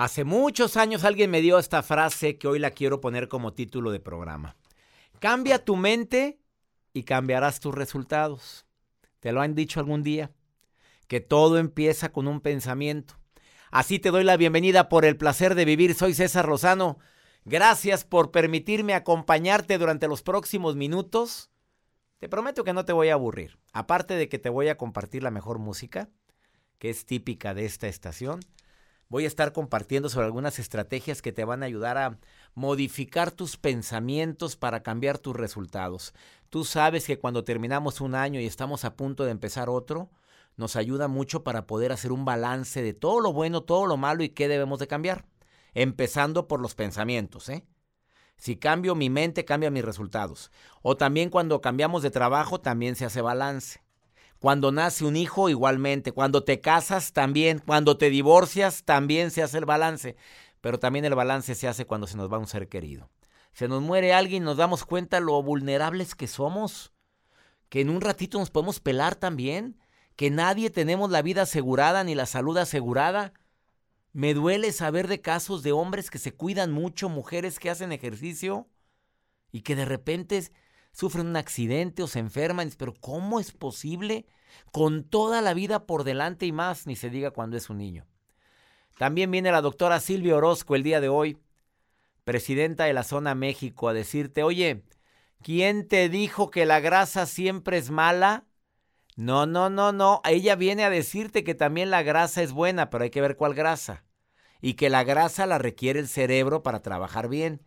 Hace muchos años alguien me dio esta frase que hoy la quiero poner como título de programa. Cambia tu mente y cambiarás tus resultados. ¿Te lo han dicho algún día? Que todo empieza con un pensamiento. Así te doy la bienvenida por el placer de vivir. Soy César Lozano. Gracias por permitirme acompañarte durante los próximos minutos. Te prometo que no te voy a aburrir. Aparte de que te voy a compartir la mejor música, que es típica de esta estación, voy a estar compartiendo sobre algunas estrategias que te van a ayudar a modificar tus pensamientos para cambiar tus resultados. Tú sabes que cuando terminamos un año y estamos a punto de empezar otro, nos ayuda mucho para poder hacer un balance de todo lo bueno, todo lo malo y qué debemos de cambiar. Empezando por los pensamientos, ¿eh? Si cambio mi mente, cambia mis resultados. O también cuando cambiamos de trabajo, también se hace balance. Cuando nace un hijo, igualmente. Cuando te casas, también. Cuando te divorcias, también se hace el balance. Pero también el balance se hace cuando se nos va un ser querido. Se nos muere alguien, nos damos cuenta lo vulnerables que somos. Que en un ratito nos podemos pelar también. Que nadie tenemos la vida asegurada ni la salud asegurada. Me duele saber de casos de hombres que se cuidan mucho, mujeres que hacen ejercicio y que de repente sufren un accidente o se enferman, pero ¿cómo es posible? Con toda la vida por delante y más, ni se diga cuando es un niño. También viene la doctora Silvia Orozco el día de hoy, presidenta de la zona México, a decirte, oye, ¿quién te dijo que la grasa siempre es mala? No, no, no, no. Ella viene a decirte que también la grasa es buena, pero hay que ver cuál grasa. Y que la grasa la requiere el cerebro para trabajar bien.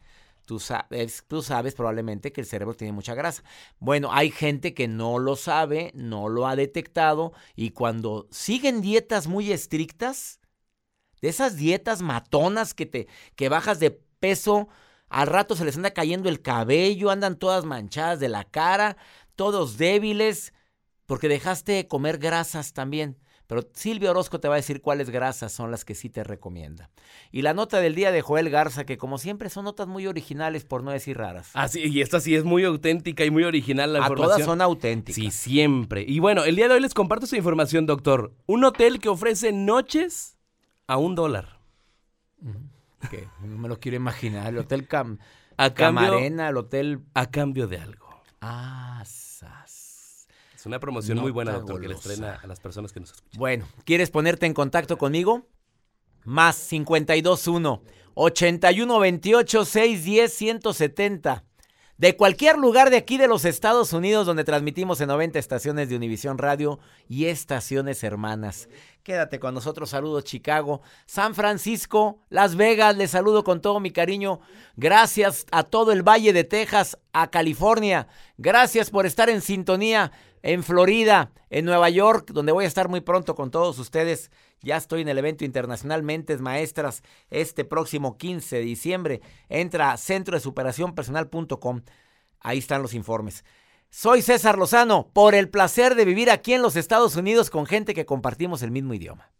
Tú sabes, tú sabes probablemente que el cerebro tiene mucha grasa. Bueno, hay gente que no lo sabe, no lo ha detectado y cuando siguen dietas muy estrictas, de esas dietas matonas que te que bajas de peso, al rato se les anda cayendo el cabello, andan todas manchadas de la cara, todos débiles, porque dejaste de comer grasas también. Pero Silvia Orozco te va a decir cuáles grasas son las que sí te recomienda. Y la nota del día de Joel Garza, que como siempre son notas muy originales, por no decir raras. Ah, sí, y esta sí es muy auténtica y muy original la a información. todas son auténticas. Sí, siempre. Y bueno, el día de hoy les comparto esa información, doctor. Un hotel que ofrece noches a un dólar. Que no me lo quiero imaginar. El hotel Cam A cambio- Camarena, el hotel... A cambio de algo. Ah, sas. Es una promoción muy buena, doctor, que les golosa. traen a, las personas que nos escuchan. Bueno, ¿quieres ponerte en contacto conmigo? Más 521 8128 610 170. De cualquier lugar de aquí de los Estados Unidos donde transmitimos en 90 estaciones de Univisión Radio y estaciones hermanas. Quédate con nosotros, saludos Chicago, San Francisco, Las Vegas, les saludo con todo mi cariño. Gracias a todo el Valle de Texas, a California. Gracias por estar en sintonía en Florida, en Nueva York, donde voy a estar muy pronto con todos ustedes. Ya estoy en el evento internacional Mentes Maestras este próximo 15 de diciembre. Entra a centro de superación personal.com. Ahí están los informes. Soy César Lozano, por el placer de vivir aquí en los Estados Unidos con gente que compartimos el mismo idioma.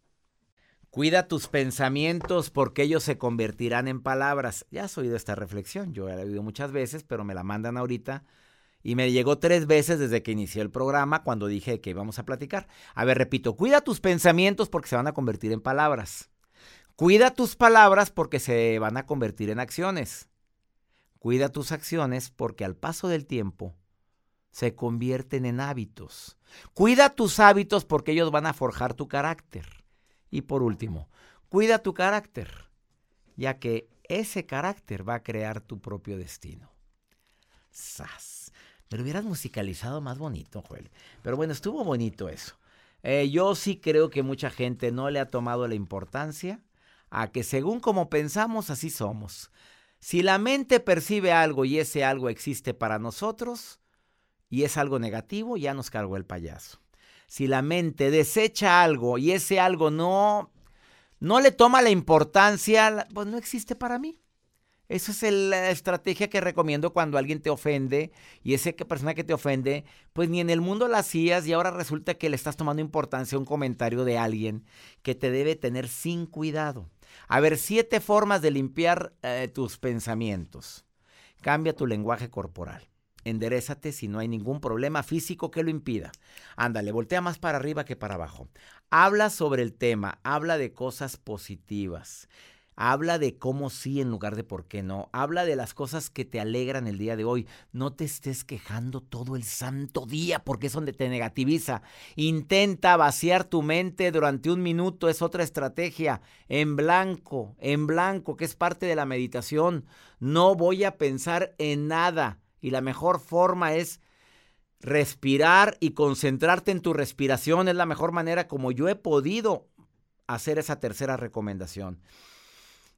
Cuida tus pensamientos porque ellos se convertirán en palabras. Ya has oído esta reflexión, yo la he oído muchas veces, pero me la mandan ahorita y me llegó tres veces desde que inicié el programa cuando dije que íbamos a platicar. A ver, repito, cuida tus pensamientos porque se van a convertir en palabras. Cuida tus palabras porque se van a convertir en acciones. Cuida tus acciones porque al paso del tiempo se convierten en hábitos. Cuida tus hábitos porque ellos van a forjar tu carácter. Y por último, cuida tu carácter, ya que ese carácter va a crear tu propio destino. ¡Sas! Me lo hubieras musicalizado más bonito, Joel. Pero bueno, estuvo bonito eso. Eh, yo sí creo que mucha gente no le ha tomado la importancia a que según como pensamos, así somos. Si la mente percibe algo y ese algo existe para nosotros y es algo negativo, ya nos cargó el payaso. Si la mente desecha algo y ese algo no, no le toma la importancia, pues no existe para mí. Esa es la estrategia que recomiendo cuando alguien te ofende y esa persona que te ofende, pues ni en el mundo la hacías y ahora resulta que le estás tomando importancia a un comentario de alguien que te debe tener sin cuidado. A ver, siete formas de limpiar eh, tus pensamientos. Cambia tu lenguaje corporal. Enderezate si no hay ningún problema físico que lo impida. Ándale, voltea más para arriba que para abajo. Habla sobre el tema, habla de cosas positivas. Habla de cómo sí en lugar de por qué no. Habla de las cosas que te alegran el día de hoy. No te estés quejando todo el santo día porque es donde te negativiza. Intenta vaciar tu mente durante un minuto. Es otra estrategia. En blanco, en blanco, que es parte de la meditación. No voy a pensar en nada. Y la mejor forma es respirar y concentrarte en tu respiración. Es la mejor manera como yo he podido hacer esa tercera recomendación.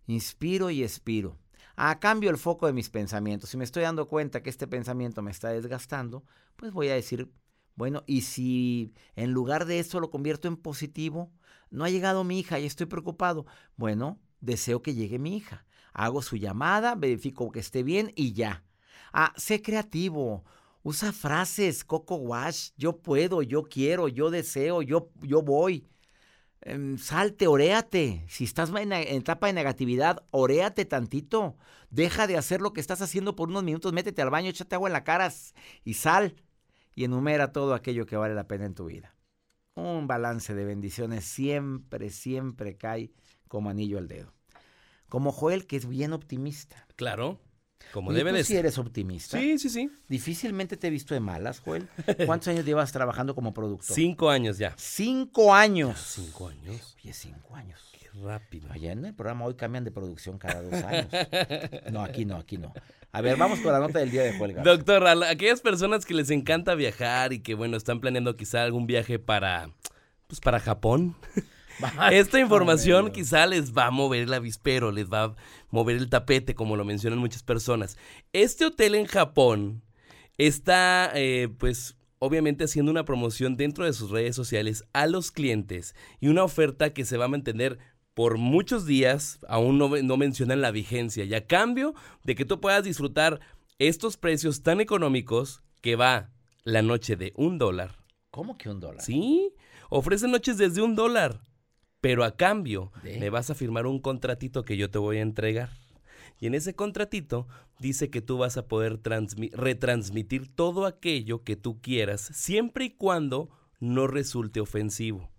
Inspiro y expiro. A cambio el foco de mis pensamientos. Si me estoy dando cuenta que este pensamiento me está desgastando, pues voy a decir, bueno, y si en lugar de eso lo convierto en positivo, no ha llegado mi hija y estoy preocupado. Bueno, deseo que llegue mi hija. Hago su llamada, verifico que esté bien y ya. Ah, sé creativo. Usa frases, Coco Wash, yo puedo, yo quiero, yo deseo, yo, yo voy. Em, salte, oréate. Si estás en, etapa de negatividad, oréate tantito. Deja de hacer lo que estás haciendo por unos minutos, métete al baño, échate agua en la cara y sal. Y enumera todo aquello que vale la pena en tu vida. Un balance de bendiciones siempre, siempre cae como anillo al dedo. Como Joel, que es bien optimista. Claro. Como ¿Y debe de sí eres optimista. Sí, sí, sí. Difícilmente te he visto de malas, Joel. ¿Cuántos años llevas trabajando como productor? Cinco años ya. Cinco años. Cinco años. Oye, cinco años. Qué rápido. Allá en el programa hoy cambian de producción cada dos años. No, aquí no, aquí no. A ver, vamos con la nota del día de Joel Garza. Doctor, a la- aquellas personas que les encanta viajar y que, bueno, están planeando quizá algún viaje para, pues, para Japón. Esta información quizá les va a mover el avispero, les va a mover el tapete, como lo mencionan muchas personas. Este hotel en Japón está, eh, pues, obviamente haciendo una promoción dentro de sus redes sociales a los clientes y una oferta que se va a mantener por muchos días, aún no, no mencionan la vigencia, y a cambio de que tú puedas disfrutar estos precios tan económicos que va la noche de un dólar. ¿Cómo que un dólar? Sí, ofrecen noches desde un dólar, pero a cambio me vas a firmar un contratito que yo te voy a entregar. Y en ese contratito dice que tú vas a poder transmi- retransmitir todo aquello que tú quieras, siempre y cuando no resulte ofensivo.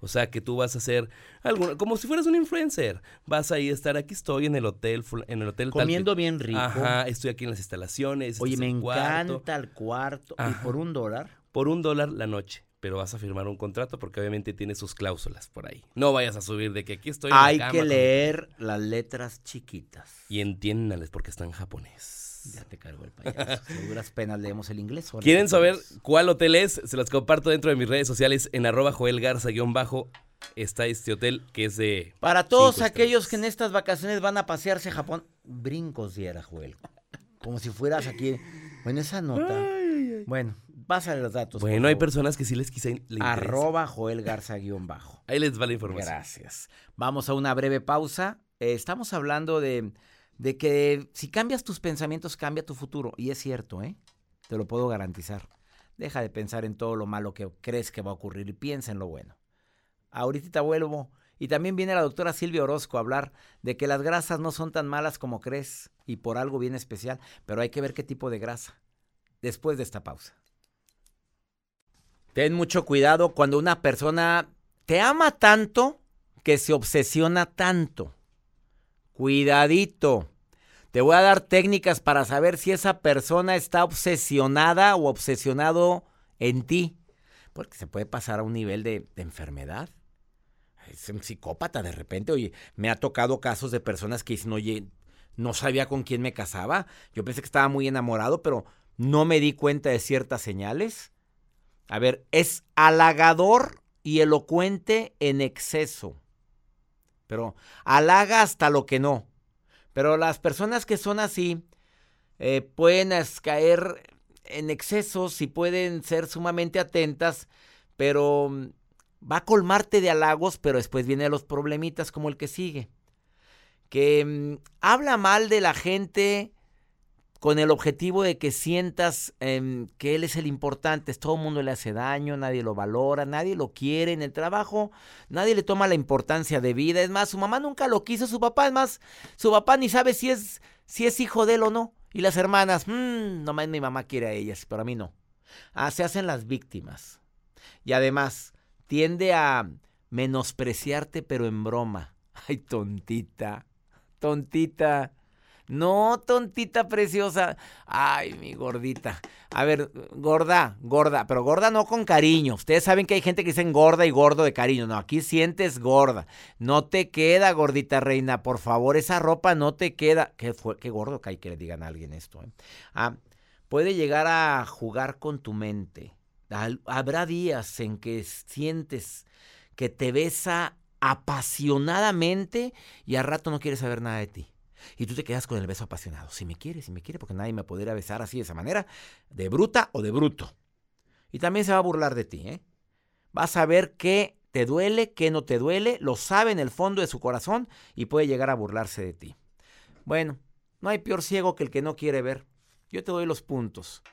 O sea, que tú vas a hacer algo, como si fueras un influencer. Vas a ir a estar, aquí estoy en el hotel, en el hotel tal Comiendo bien rico. Ajá, estoy aquí en las instalaciones. Oye, este es me cuarto. encanta el cuarto. ¿Y por un dólar? Por un dólar la noche. Pero vas a firmar un contrato porque obviamente tiene sus cláusulas por ahí. No vayas a subir de que aquí estoy en la Hay cama que con- leer las letras chiquitas. Y entiéndales porque está en japonés. Ya te cargo el payaso. Duras penas leemos el inglés. ¿Quieren saber puedes. cuál hotel es? Se los comparto dentro de mis redes sociales en arroba Joel Garza-bajo. Está este hotel que es de... Para todos aquellos que en estas vacaciones van a pasearse a Japón, brincos diera, Joel. Como si fueras aquí. Bueno, esa nota. Bueno, pásale los datos. Bueno, hay personas que sí les quise... le. Arroba Joel Garza guion bajo. Ahí les va la información. Gracias. Vamos a una breve pausa. Eh, estamos hablando de, de que si cambias tus pensamientos, cambia tu futuro. Y es cierto, ¿eh? Te lo puedo garantizar. Deja de pensar en todo lo malo que crees que va a ocurrir y piensa en lo bueno. Ahorita vuelvo. Y también viene la doctora Silvia Orozco a hablar de que las grasas no son tan malas como crees y por algo bien especial, pero hay que ver qué tipo de grasa. Después de esta pausa. Ten mucho cuidado cuando una persona te ama tanto que se obsesiona tanto. Cuidadito. Te voy a dar técnicas para saber si esa persona está obsesionada o obsesionado en ti. Porque se puede pasar a un nivel de, enfermedad. Es un psicópata de repente. Oye, me ha tocado casos de personas que dicen, oye, no sabía con quién me casaba. Yo pensé que estaba muy enamorado, pero no me di cuenta de ciertas señales. A ver, es halagador y elocuente en exceso. Pero halaga hasta lo que no. Pero las personas que son así eh, pueden caer en excesos y pueden ser sumamente atentas, pero mm, va a colmarte de halagos, pero después vienen los problemitas como el que sigue. Que mm, habla mal de la gente con el objetivo de que sientas em, que él es el importante. Todo el mundo le hace daño, nadie lo valora, nadie lo quiere en el trabajo, nadie le toma la importancia de vida. Es más, su mamá nunca lo quiso, su papá, es más, su papá ni sabe si es, si es hijo de él o no. Y las hermanas, mmm, nomás mi mamá quiere a ellas, pero a mí no. Ah, se hacen las víctimas. Y además, tiende a menospreciarte, pero en broma. Ay, tontita. tontita. No, tontita preciosa. Ay, mi gordita. A ver, gorda, gorda, pero gorda no con cariño. Ustedes saben que hay gente que dicen gorda y gordo de cariño. No, aquí sientes gorda. No te queda, gordita reina. Por favor, esa ropa no te queda. Qué, fue, qué gordo que hay que le digan a alguien esto. ¿eh? Ah, puede llegar a jugar con tu mente. Habrá días en que sientes que te besa apasionadamente y al rato no quieres saber nada de ti. Y tú te quedas con el beso apasionado. Si me quiere, si me quiere, porque nadie me podrá besar así de esa manera, de bruta o de bruto. Y también se va a burlar de ti, ¿eh? Vas a ver qué te duele, qué no te duele, lo sabe en el fondo de su corazón y puede llegar a burlarse de ti. Bueno, no hay peor ciego que el que no quiere ver. Yo te doy los puntos,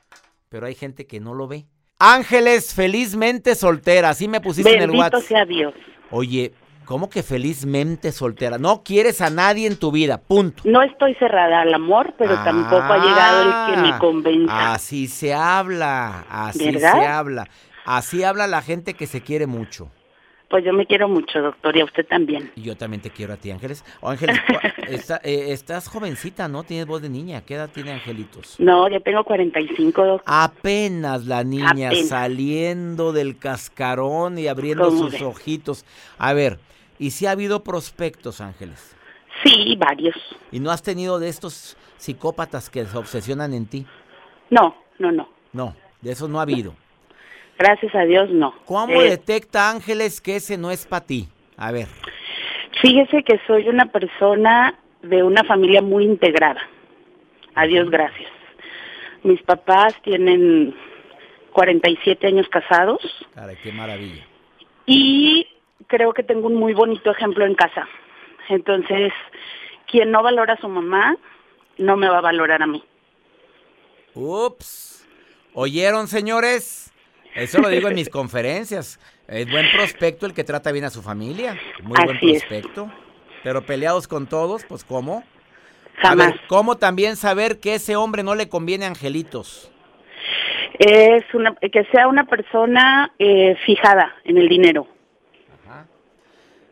pero hay gente que no lo ve. Ángeles, felizmente soltera, así me pusiste en el WhatsApp. sea Dios. Oye, ¿Cómo que felizmente soltera? No quieres a nadie en tu vida, punto. No estoy cerrada al amor, pero tampoco ha llegado el que me ah, convenza. Así se habla, así se habla. Así habla la gente que se quiere mucho. Pues yo me quiero mucho, doctor, y a usted también. Y yo también te quiero a ti, Ángeles. Oh, Ángeles, eh, estás jovencita, ¿no? Tienes voz de niña. ¿Qué edad tiene Angelitos? No, yo tengo 45, doctor. Apenas la niña saliendo del cascarón y abriendo sus ojitos. A ver, ¿Y si ha habido prospectos, Ángeles? Sí, varios. ¿Y no has tenido de estos psicópatas que se obsesionan en ti? No, no, no. No, de eso no ha habido. Gracias a Dios, no. ¿Cómo eh, detecta Ángeles que ese no es para ti? A ver. Fíjese que soy una persona de una familia muy integrada. A Dios gracias. Mis papás tienen 47 años casados. Cara, qué maravilla. Y creo que tengo un muy bonito ejemplo en casa. Entonces, quien no valora a su mamá, no me va a valorar a mí. Ups. ¿Oyeron, señores? Eso lo digo en mis conferencias. Es buen prospecto el que trata bien a su familia. Muy buen prospecto. Pero peleados con todos, pues ¿cómo? Jamás. ¿cómo también saber que ese hombre no le conviene a Angelitos? Es una, que sea una persona eh, fijada en el dinero.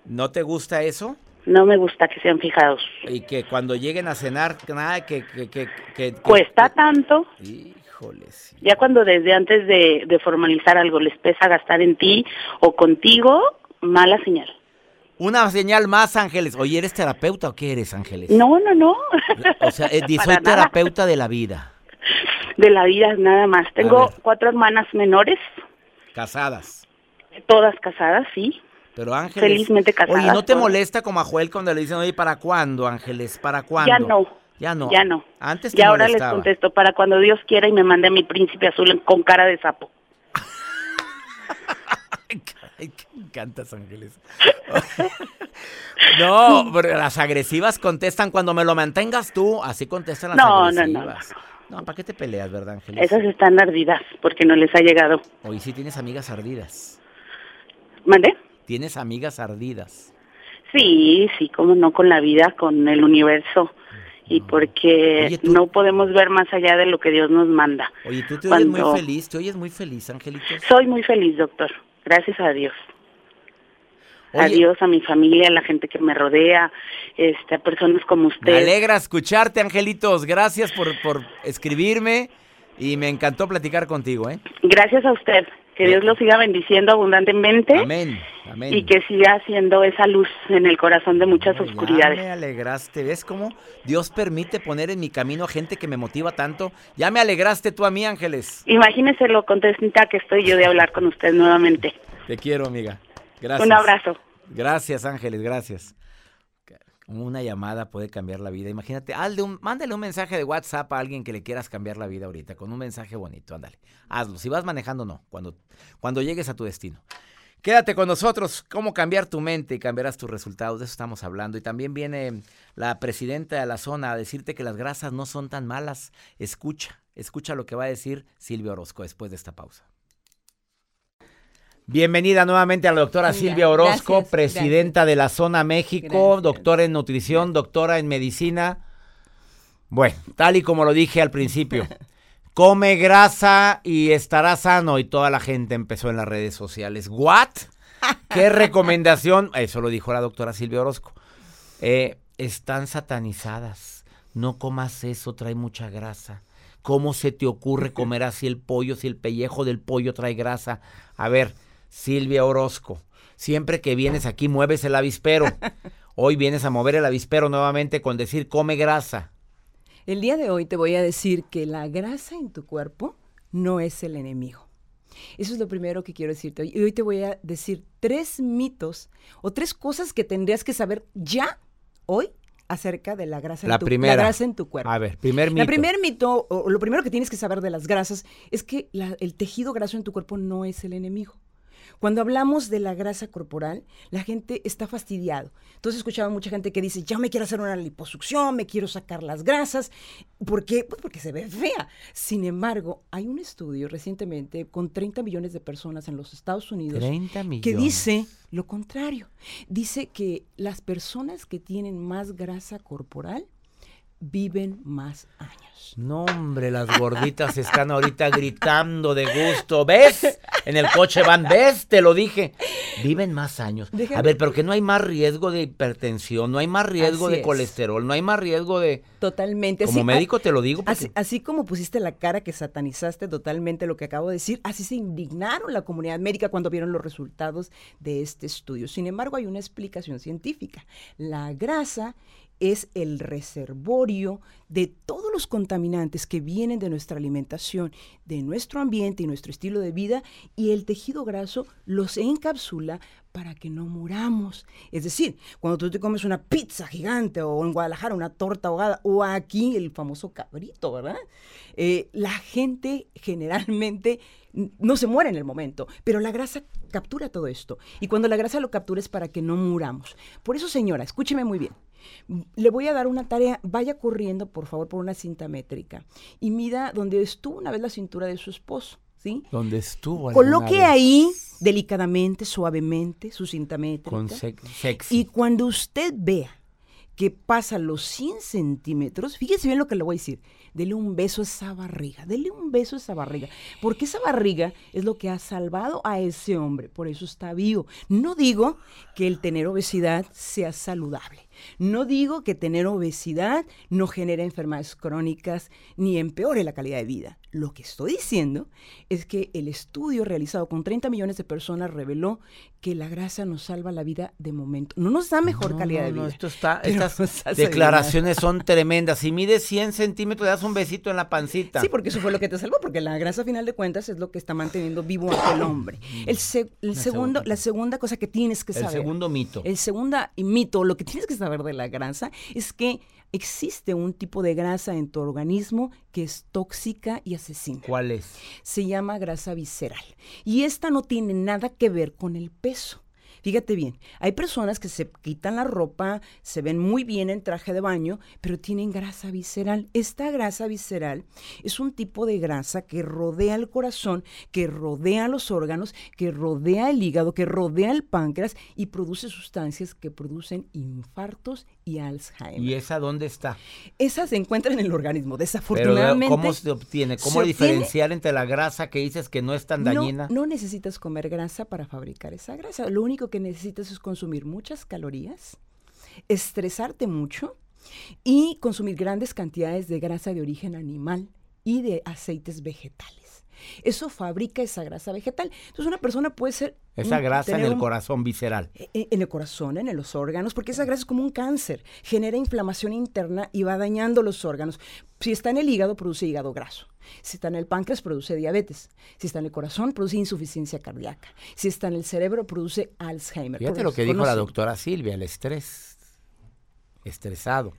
¿No te gusta eso? No me gusta que sean fijados. Y que cuando lleguen a cenar, nada, que... que, que, Cuesta tanto. Ya cuando desde antes de, de formalizar algo les pesa gastar en ti o contigo, mala señal. Una señal más, Ángeles. Oye, ¿eres terapeuta o qué eres, Ángeles? No, no, no. O sea, eh, soy terapeuta de la vida. De la vida, nada más. Tengo cuatro hermanas menores. ¿Casadas? Todas casadas, sí. Pero Ángeles. Felizmente Oye, ¿no te molesta como a Joel cuando le dicen, oye, ¿para cuándo, Ángeles? ¿Para cuándo? Ya no. Ya no. Ya no. Antes te Y ahora les contesto, para cuando Dios quiera y me mande a mi príncipe azul con cara de sapo. Ay, que encantas, Ángeles. no, pero las agresivas contestan cuando me lo mantengas tú, así contestan las agresivas. No, no, no. ¿para qué te peleas, verdad, Ángeles? Esas están ardidas porque no les ha llegado. Oye, sí tienes amigas ardidas. ¿Mande? ¿Tienes amigas ardidas? Sí, sí, como no con la vida, con el universo. Y porque no podemos ver más allá de lo que Dios nos manda. Oye, tú te oyes muy feliz, te oyes muy feliz, Angelito. Soy muy feliz, doctor. Gracias a Dios. Adiós a mi familia, a la gente que me rodea, este, a personas como usted. Me alegra escucharte, Angelitos. Gracias por, por escribirme y me encantó platicar contigo. ¿eh? Gracias a usted. Que Dios lo siga bendiciendo abundantemente. Amén. Amén. Y que siga haciendo esa luz en el corazón de muchas oscuridades. Ya me alegraste. ¿Ves cómo Dios permite poner en mi camino a gente que me motiva tanto? Ya me alegraste tú a mí, Ángeles. Imagínese lo contenta que estoy yo de hablar con usted nuevamente. Te quiero, amiga. Gracias. Un abrazo. Gracias, Ángeles. Gracias una llamada puede cambiar la vida. Imagínate, un, mándale un mensaje de WhatsApp a alguien que le quieras cambiar la vida ahorita, con un mensaje bonito, ándale. Hazlo. Si vas manejando, no, cuando, cuando llegues a tu destino. Quédate con nosotros, cómo cambiar tu mente y cambiarás tus resultados, de eso estamos hablando. Y también viene la presidenta de la zona a decirte que las grasas no son tan malas. Escucha, escucha lo que va a decir Silvia Orozco después de esta pausa. Bienvenida nuevamente a la doctora Silvia Orozco, presidenta de la Zona México, doctora en nutrición, doctora en medicina. Bueno, tal y como lo dije al principio, come grasa y estará sano y toda la gente empezó en las redes sociales. ¿What? ¿Qué recomendación? Eso lo dijo la doctora Silvia Orozco. Eh, están satanizadas. No comas eso, trae mucha grasa. ¿Cómo se te ocurre comer así el pollo si el pellejo del pollo trae grasa? A ver, Silvia Orozco, siempre que vienes aquí mueves el avispero. Hoy vienes a mover el avispero nuevamente con decir come grasa. El día de hoy te voy a decir que la grasa en tu cuerpo no es el enemigo. Eso es lo primero que quiero decirte. Y hoy te voy a decir tres mitos o tres cosas que tendrías que saber ya hoy acerca de la grasa, La en, tu, primera. la grasa en tu cuerpo. A ver, primer mito. La primer mito, o lo primero que tienes que saber de las grasas, es que la- el tejido graso en tu cuerpo no es el enemigo. Cuando hablamos de la grasa corporal, la gente está fastidiado. Entonces he escuchado a mucha gente que dice, ya me quiero hacer una liposucción, me quiero sacar las grasas. ¿Por qué? Pues porque se ve fea. Sin embargo, hay un estudio recientemente con 30 millones de personas en los Estados Unidos 30 millones. que dice lo contrario. Dice que las personas que tienen más grasa corporal viven más años. No, hombre, las gorditas están ahorita gritando de gusto. ¿Ves? En el coche van, ¿ves? Te lo dije. Viven más años. Déjame- A ver, pero que no hay más riesgo de hipertensión, no hay más riesgo Así de es. colesterol, no hay más riesgo de... Totalmente. Como Así- médico te lo digo. porque- Así, así como pusiste la cara que satanizaste totalmente lo que acabo de decir, así se indignaron la comunidad médica cuando vieron los resultados de este estudio. Sin embargo, hay una explicación científica. La grasa es el reservorio de todos los contaminantes que vienen de nuestra alimentación, de nuestro ambiente y nuestro estilo de vida, y el tejido graso los encapsula para que no muramos. Es decir, cuando tú te comes una pizza gigante o en Guadalajara una torta ahogada o aquí el famoso cabrito, ¿verdad? Eh, la gente generalmente no se muere en el momento, pero la grasa captura todo esto. Y cuando la grasa lo captura es para que no muramos. Por eso, señora, escúcheme muy bien. Le voy a dar una tarea, vaya corriendo por favor por una cinta métrica y mida donde estuvo una vez la cintura de su esposo, ¿sí? Donde estuvo. Coloque vez. ahí delicadamente, suavemente su cinta métrica. Con sex- sexy. Y cuando usted vea que pasa los 100 centímetros, fíjese bien lo que le voy a decir, dele un beso a esa barriga, dele un beso a esa barriga, porque esa barriga es lo que ha salvado a ese hombre, por eso está vivo. No digo que el tener obesidad sea saludable, no digo que tener obesidad no genere enfermedades crónicas ni empeore la calidad de vida. Lo que estoy diciendo es que el estudio realizado con 30 millones de personas reveló que la grasa nos salva la vida de momento. No nos da mejor No, calidad no, de no, vida. esto está, estas declaraciones son tremendas. Si mides 100 centímetros, le das un besito en la pancita. Sí, porque eso fue lo que te salvó, porque la grasa, a final de cuentas, es lo que está manteniendo vivo al hombre. El, se- el Una segundo, segunda. la segunda cosa que tienes que El saber. segundo mito. El segundo mito, lo que tienes que saber de la grasa es que existe un tipo de grasa en tu organismo que es tóxica y asesina. ¿Cuál es? Se llama grasa visceral. Y esta no tiene nada que ver con el peso. Fíjate bien, hay personas que se quitan la ropa, se ven muy bien en traje de baño, pero tienen grasa visceral. Esta grasa visceral es un tipo de grasa que rodea el corazón, que rodea los órganos, que rodea el hígado, que rodea el páncreas y produce sustancias que producen infartos y Alzheimer. ¿Y esa dónde está? Esa se encuentra en el organismo. Pero ¿de- Desafortunadamente. ¿cómo se obtiene? ¿Cómo se obtiene- diferenciar entre la grasa que dices que no es tan No, dañina? no necesitas comer grasa para fabricar esa grasa. Lo único que necesitas es consumir muchas calorías, estresarte mucho y consumir grandes cantidades de grasa de origen animal y de aceites vegetales. Eso fabrica esa grasa vegetal. Entonces una persona puede ser... Esa grasa en el un- corazón visceral. e- en el corazón, en los órganos, porque esa grasa es como un cáncer, genera inflamación interna y va dañando los órganos. Si está en el hígado, produce hígado graso. Si está en el páncreas, produce diabetes. Si está en el corazón, produce insuficiencia cardíaca. Si está en el cerebro, produce Alzheimer. Fíjate lo que dijo la doctora Silvia, el estrés. Estresado.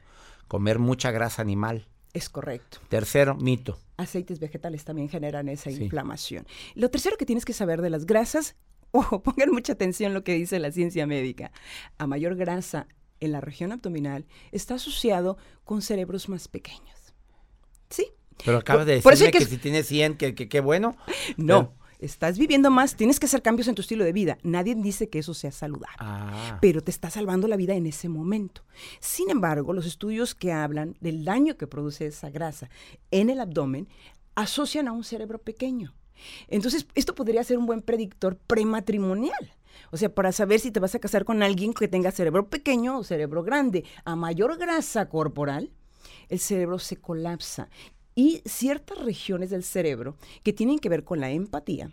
Comer mucha grasa animal. Es correcto. Tercero, mito. Aceites vegetales también generan esa Sí. inflamación. Lo tercero que tienes que saber de las grasas, ojo, pongan mucha atención lo que dice la ciencia médica. A mayor grasa en la región abdominal está asociado con cerebros más pequeños. ¿Sí? Pero acabas de Por eso decirme que, que- si tienes 100, que que- qué bueno. No, estás viviendo más, tienes que hacer cambios en tu estilo de vida. Nadie dice que eso sea saludable. Ah, pero te está salvando la vida en ese momento. Sin embargo, los estudios que hablan del daño que produce esa grasa en el abdomen asocian a un cerebro pequeño. Entonces, esto podría ser un buen predictor prematrimonial. O sea, para saber si te vas a casar con alguien que tenga cerebro pequeño o cerebro grande. A mayor grasa corporal, el cerebro se colapsa. Y ciertas regiones del cerebro que tienen que ver con la empatía,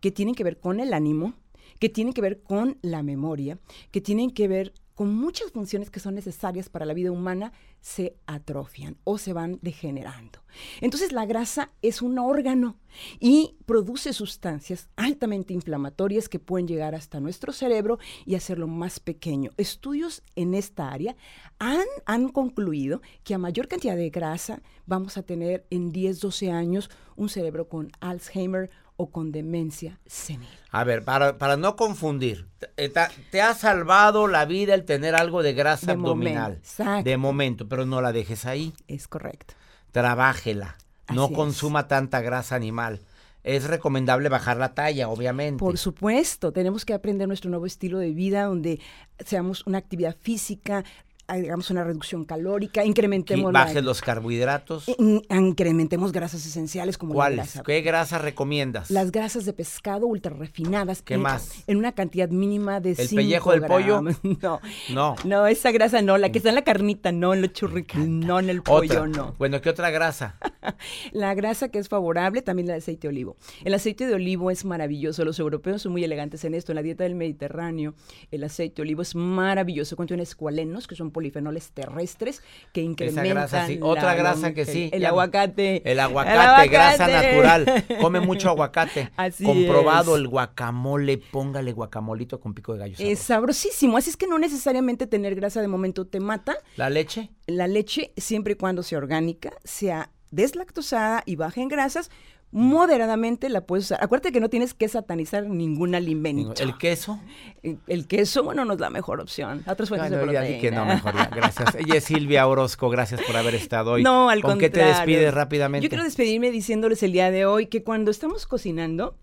que tienen que ver con el ánimo, que tienen que ver con la memoria, que tienen que ver con muchas funciones que son necesarias para la vida humana, se atrofian o se van degenerando. Entonces la grasa es un órgano y produce sustancias altamente inflamatorias que pueden llegar hasta nuestro cerebro y hacerlo más pequeño. Estudios en esta área han, han concluido que a mayor cantidad de grasa vamos a tener en 10, 12 años un cerebro con Alzheimer o con demencia senil. A ver, para, para no confundir, te, eh, te, ha salvado la vida el tener algo de grasa De abdominal. momento, exacto. De momento, pero no la dejes ahí. Es correcto. Trabájela. No es. consuma tanta grasa animal. Es recomendable bajar la talla, obviamente. Por supuesto, tenemos que aprender nuestro nuevo estilo de vida donde seamos una actividad física, hagamos una reducción calórica, incrementemos, la- Baje los carbohidratos. in- incrementemos grasas esenciales como la ¿Cuáles? grasa. ¿Qué grasa recomiendas? Las grasas de pescado ultra refinadas. ¿Qué en, más? En una cantidad mínima de ¿El pellejo del pollo? No, No. no, esa grasa no, la que está en la carnita, no en los churritos, no en el pollo, Otra. no. Bueno, ¿qué otra grasa? La grasa que es favorable, también el aceite de olivo. El aceite de olivo es maravilloso. Los europeos son muy elegantes en esto. En la dieta del Mediterráneo, el aceite de olivo es maravilloso. Contiene escualenos, que son polifenoles terrestres, que incrementan. grasa, sí. la Otra grasa que sí, El aguacate. El aguacate, grasa natural. Come mucho aguacate. Así Comprobado es. el guacamole, póngale guacamolito con pico de gallo. Es sabrosísimo. Así es que no necesariamente tener grasa de momento te mata. ¿La leche? La leche, siempre y cuando sea orgánica, sea deslactosada y baja en grasas, moderadamente la puedes usar. Acuérdate que no tienes que satanizar ningún alimento. ¿El queso? El- El queso, bueno, no es la mejor opción. Otras fuentes de ya proteína. que no, mejor ya. Gracias. Ella es Silvia Orozco. Gracias por haber estado hoy. No, al ¿Con qué te despides rápidamente? Yo quiero despedirme diciéndoles el día de hoy que cuando estamos cocinando,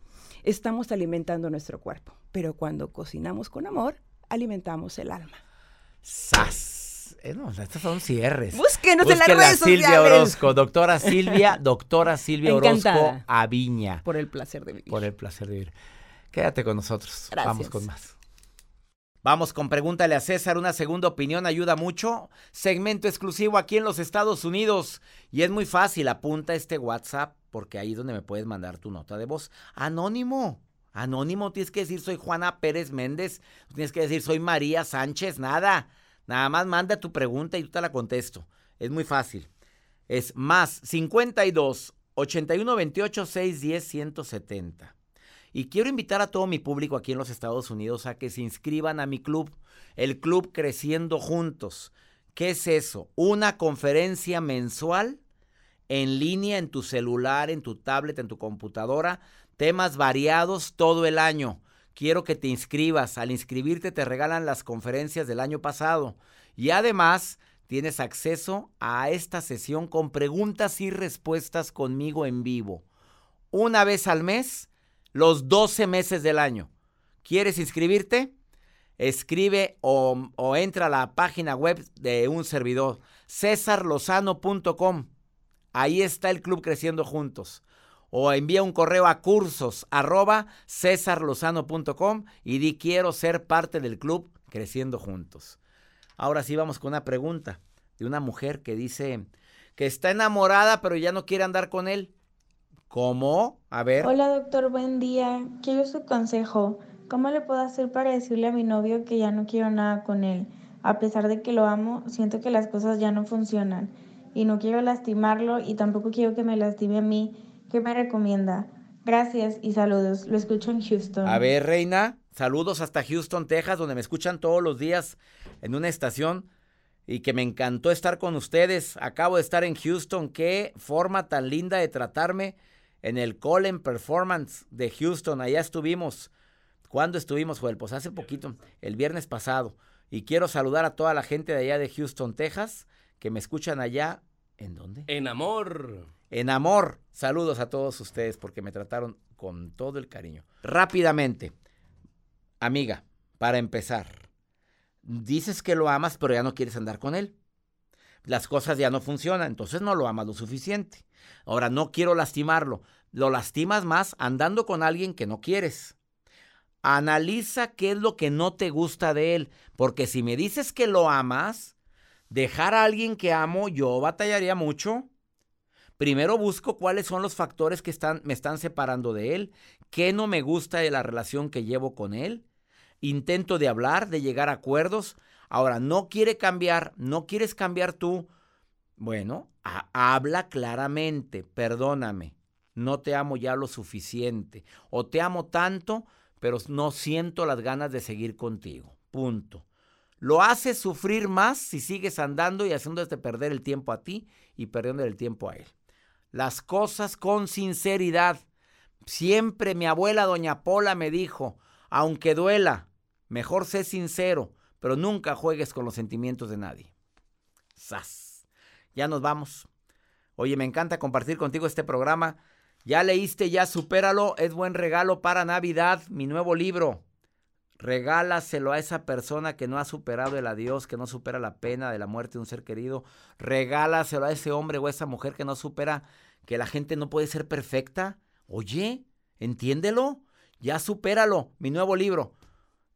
estamos alimentando nuestro cuerpo. Pero cuando cocinamos con amor, alimentamos el alma. ¡Sas! Eh, no, estos son cierres. Búsquenos en las redes Silvia sociales. Orozco, doctora Silvia, doctora Silvia Orozco. Aviña. Por el placer de vivir. Por el placer de vivir. Quédate con nosotros. Gracias. Vamos con más. Vamos con Pregúntale a César. Una segunda opinión ayuda mucho. Segmento exclusivo aquí en los Estados Unidos. Y es muy fácil. Apunta este WhatsApp porque ahí es donde me puedes mandar tu nota de voz. Anónimo. Anónimo. Tienes que decir soy Juana Pérez Méndez. Tienes que decir soy María Sánchez. Nada. Nada más manda tu pregunta y yo te la contesto. Es muy fácil. Es más 52 81 28 610 170. Y quiero invitar a todo mi público aquí en los Estados Unidos a que se inscriban a mi club, el Club Creciendo Juntos. ¿Qué es eso? Una conferencia mensual en línea en tu celular, en tu tablet, en tu computadora, temas variados todo el año. Quiero que te inscribas. Al inscribirte te regalan las conferencias del año pasado. Y además tienes acceso a esta sesión con preguntas y respuestas conmigo en vivo. Una vez al mes, los 12 meses del año. ¿Quieres inscribirte? Escribe o, entra a la página web de un servidor, cesarlozano.com. Ahí está el club creciendo juntos. O envía un correo a cursos arroba y di quiero ser parte del club creciendo juntos. Ahora sí vamos con una pregunta de una mujer que dice que está enamorada pero ya no quiere andar con él. ¿Cómo? A ver. Hola doctor, buen día. Quiero su consejo. ¿Cómo le puedo hacer para decirle a mi novio que ya no quiero nada con él? A pesar de que lo amo, siento que las cosas ya no funcionan y no quiero lastimarlo y tampoco quiero que me lastime a mí. ¿Qué me recomienda? Gracias y saludos. Lo escucho en Houston. A ver, reina, saludos hasta Houston, Texas, donde me escuchan todos los días en una estación y que me encantó estar con ustedes. Acabo de estar en Houston. Qué forma tan linda de tratarme en el Colin Performance de Houston. Allá estuvimos. ¿Cuándo estuvimos, Joel? Pues hace poquito, el viernes pasado. Y quiero saludar a toda la gente de allá de Houston, Texas, que me escuchan allá. ¿En dónde? En amor. En amor. Saludos a todos ustedes porque me trataron con todo el cariño. Rápidamente, amiga, para empezar, dices que lo amas pero ya no quieres andar con él. Las cosas ya no funcionan, entonces no lo amas lo suficiente. Ahora, no quiero lastimarlo. Lo lastimas más andando con alguien que no quieres. Analiza qué es lo que no te gusta de él, porque si me dices que lo amas, dejar a alguien que amo, yo batallaría mucho. Primero busco cuáles son los factores que me están separando de él, qué no me gusta de la relación que llevo con él. Intento de hablar, de llegar a acuerdos. Ahora, no quiere cambiar, no quieres cambiar tú. Bueno, habla claramente, perdóname, no te amo ya lo suficiente, o te amo tanto, pero no siento las ganas de seguir contigo. Punto. Lo haces sufrir más si sigues andando y haciéndote perder el tiempo a ti y perdiendo el tiempo a él las cosas con sinceridad. Siempre mi abuela doña Pola me dijo, aunque duela, mejor sé sincero, pero nunca juegues con los sentimientos de nadie. ¡Sas! Ya nos vamos. Oye, me encanta compartir contigo este programa. Ya leíste, ya supéralo, es buen regalo para Navidad, mi nuevo libro. Regálaselo a esa persona que no ha superado el adiós, que no supera la pena de la muerte de un ser querido. Regálaselo a ese hombre o esa mujer que no supera que la gente no puede ser perfecta. Oye, entiéndelo. Ya supéralo. Mi nuevo libro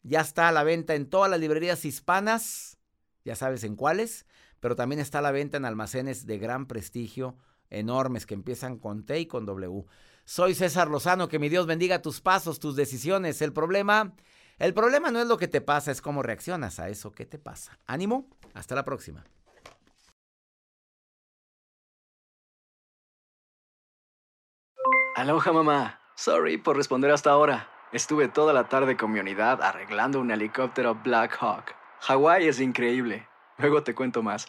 ya está a la venta en todas las librerías hispanas. Ya sabes en cuáles. Pero también está a la venta en almacenes de gran prestigio, enormes, que empiezan con T y con W. Soy César Lozano. Que mi Dios bendiga tus pasos, tus decisiones. El problema el problema no es lo que te pasa, es cómo reaccionas a eso que te pasa. Ánimo, hasta la próxima. Aloha mamá, sorry por responder hasta ahora. Estuve toda la tarde con mi unidad arreglando un helicóptero Black Hawk. Hawái es increíble. Luego te cuento más.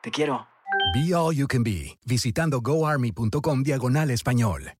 Te quiero. Be All You Can Be, visitando goarmy.com diagonal español.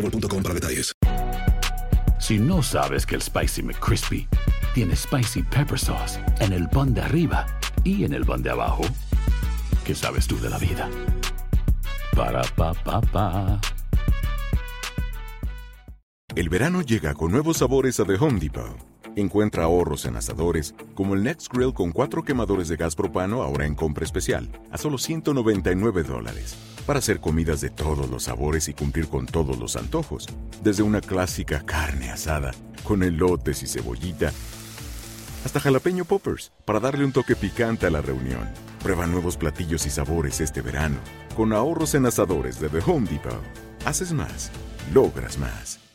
para detalles. Si no sabes que el Spicy McCrispy tiene Spicy Pepper Sauce en el pan de arriba y en el pan de abajo, ¿qué sabes tú de la vida? Para, pa, pa, pa. El verano llega con nuevos sabores a The Home Depot. Encuentra ahorros en asadores, como el Next Grill con cuatro quemadores de gas propano ahora en compra especial, a solo 199 dólares para hacer comidas de todos los sabores y cumplir con todos los antojos, desde una clásica carne asada con elotes y cebollita, hasta jalapeño poppers para darle un toque picante a la reunión. Prueba nuevos platillos y sabores este verano con ahorros en asadores de The Home Depot. Haces más, logras más.